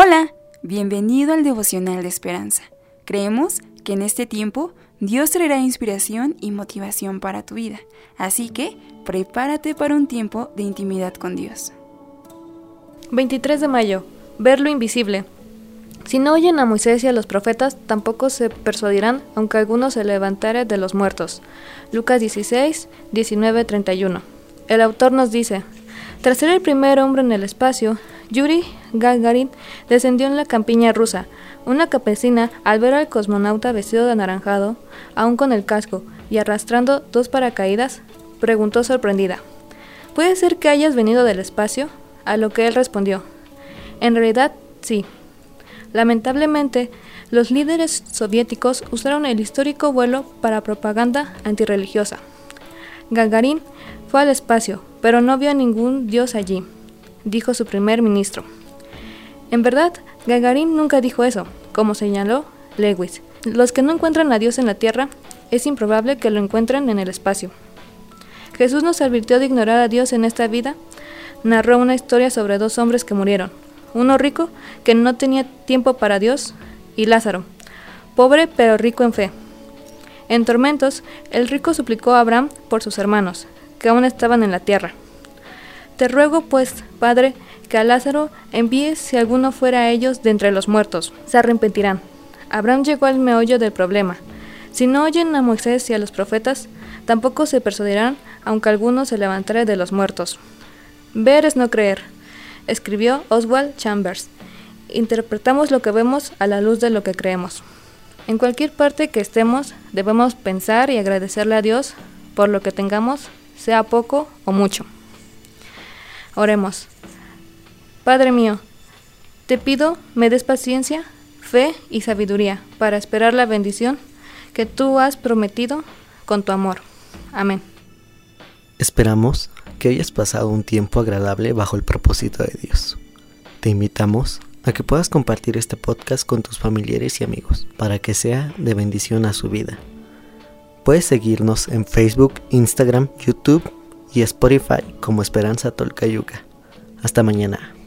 Hola, bienvenido al devocional de esperanza. Creemos que en este tiempo Dios traerá inspiración y motivación para tu vida, así que prepárate para un tiempo de intimidad con Dios. 23 de mayo. Ver lo invisible. Si no oyen a Moisés y a los profetas, tampoco se persuadirán, aunque algunos se levantaren de los muertos. Lucas 16, 19, 31. El autor nos dice, tras ser el primer hombre en el espacio, Yuri Gagarin descendió en la campiña rusa. Una campesina, al ver al cosmonauta vestido de anaranjado, aún con el casco y arrastrando dos paracaídas, preguntó sorprendida: ¿Puede ser que hayas venido del espacio? A lo que él respondió: En realidad, sí. Lamentablemente, los líderes soviéticos usaron el histórico vuelo para propaganda antirreligiosa. Gagarin fue al espacio, pero no vio a ningún dios allí dijo su primer ministro. En verdad, Gagarin nunca dijo eso, como señaló Lewis. Los que no encuentran a Dios en la tierra, es improbable que lo encuentren en el espacio. Jesús nos advirtió de ignorar a Dios en esta vida. Narró una historia sobre dos hombres que murieron. Uno rico, que no tenía tiempo para Dios, y Lázaro, pobre pero rico en fe. En tormentos, el rico suplicó a Abraham por sus hermanos, que aún estaban en la tierra. Te ruego, pues, Padre, que a Lázaro envíes si alguno fuera a ellos de entre los muertos. Se arrepentirán. Abraham llegó al meollo del problema. Si no oyen a Moisés y a los profetas, tampoco se persuadirán, aunque alguno se levantare de los muertos. Ver es no creer, escribió Oswald Chambers. Interpretamos lo que vemos a la luz de lo que creemos. En cualquier parte que estemos, debemos pensar y agradecerle a Dios por lo que tengamos, sea poco o mucho. Oremos. Padre mío, te pido me des paciencia, fe y sabiduría para esperar la bendición que tú has prometido con tu amor. Amén. Esperamos que hayas pasado un tiempo agradable bajo el propósito de Dios. Te invitamos a que puedas compartir este podcast con tus familiares y amigos para que sea de bendición a su vida. Puedes seguirnos en Facebook, Instagram, YouTube y Spotify como Esperanza Tolcayuca. Hasta mañana.